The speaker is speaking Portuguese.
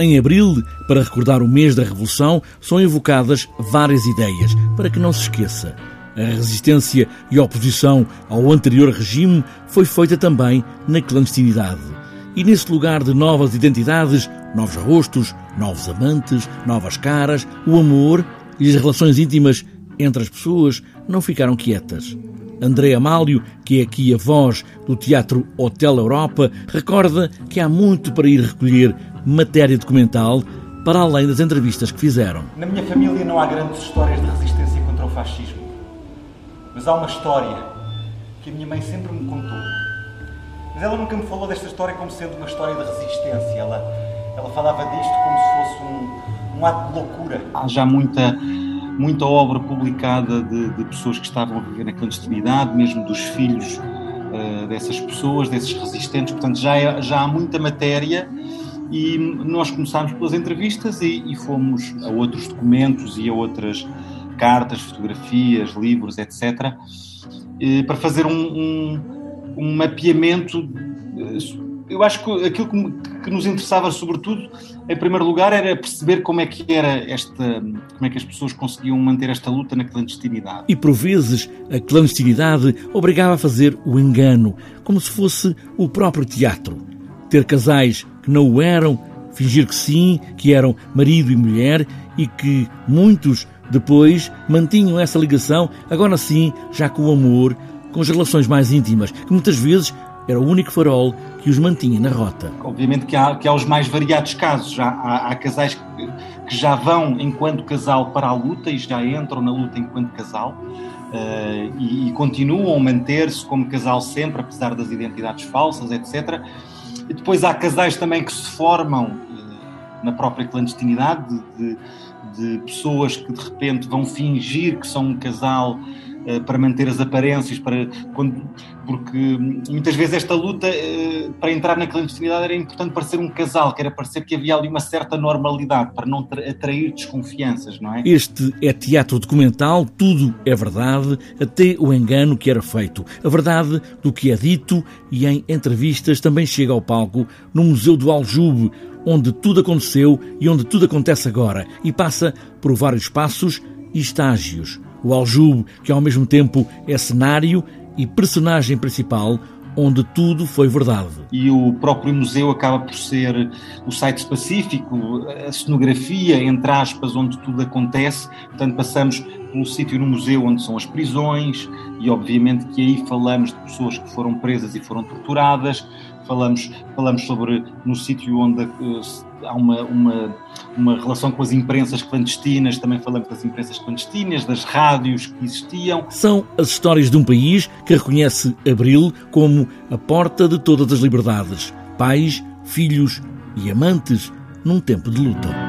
Em abril, para recordar o mês da Revolução, são evocadas várias ideias para que não se esqueça. A resistência e a oposição ao anterior regime foi feita também na clandestinidade. E nesse lugar de novas identidades, novos rostos, novos amantes, novas caras, o amor e as relações íntimas entre as pessoas não ficaram quietas. André Amálio, que é aqui a voz do Teatro Hotel Europa, recorda que há muito para ir recolher matéria documental para além das entrevistas que fizeram. Na minha família não há grandes histórias de resistência contra o fascismo, mas há uma história que a minha mãe sempre me contou. Mas ela nunca me falou desta história como sendo uma história de resistência. Ela, ela falava disto como se fosse um, um ato de loucura. Há já muita muita obra publicada de, de, pessoas que estavam a viver na clandestinidade, mesmo dos filhos uh, dessas pessoas, desses resistentes. Portanto, já, é, já há muita matéria e nós começámos pelas entrevistas e, e, fomos a outros documentos e a outras cartas, fotografias, livros, etc., eh, para fazer um, um, um mapeamento eh, eu acho que aquilo que, nos interessava, sobretudo, em primeiro lugar, era perceber como é que era esta, como é que as pessoas conseguiam manter esta luta na clandestinidade. E por vezes a clandestinidade obrigava a fazer o engano, como se fosse o próprio teatro. Ter casais que não o eram, fingir que sim, que eram marido e mulher e que muitos depois mantinham essa ligação, agora sim, já com o amor, com as relações mais íntimas, que muitas vezes era o único farol que os mantinha na rota. Obviamente que há, que há os mais variados casos. Já, há, há casais que, que, já vão enquanto casal para a luta e já entram na luta enquanto casal uh, e, e, continuam a manter-se como casal sempre, apesar das identidades falsas, etc. E depois há casais também que se formam uh, na própria clandestinidade, de, de, pessoas que de repente vão fingir que são um casal eh, para manter as aparências, para, quando, porque muitas vezes esta luta eh, para entrar na clandestinidade era importante parecer um casal, que era parecer que havia ali uma certa normalidade, para não atrair desconfianças, não é? Este é teatro documental, tudo é verdade, até o engano que era feito. A verdade do que é dito e em entrevistas também chega ao palco no Museu do Aljube, onde tudo aconteceu e onde tudo acontece agora, e passa por vários passos e estágios o Aljube, que ao mesmo tempo é cenário e personagem principal, onde tudo foi verdade. E o próprio museu acaba por ser o site específico, a cenografia, entre aspas, onde tudo acontece. Portanto, passamos pelo sítio no museu onde são as prisões, e obviamente que aí falamos de pessoas que foram presas e foram torturadas, falamos, falamos sobre no sítio onde uh, há uma, uma, uma relação com as imprensas clandestinas, também falamos das imprensas clandestinas, das rádios que existiam. São as histórias de um país que reconhece Abril como a porta de todas as liberdades, pais, filhos e amantes num tempo de luta.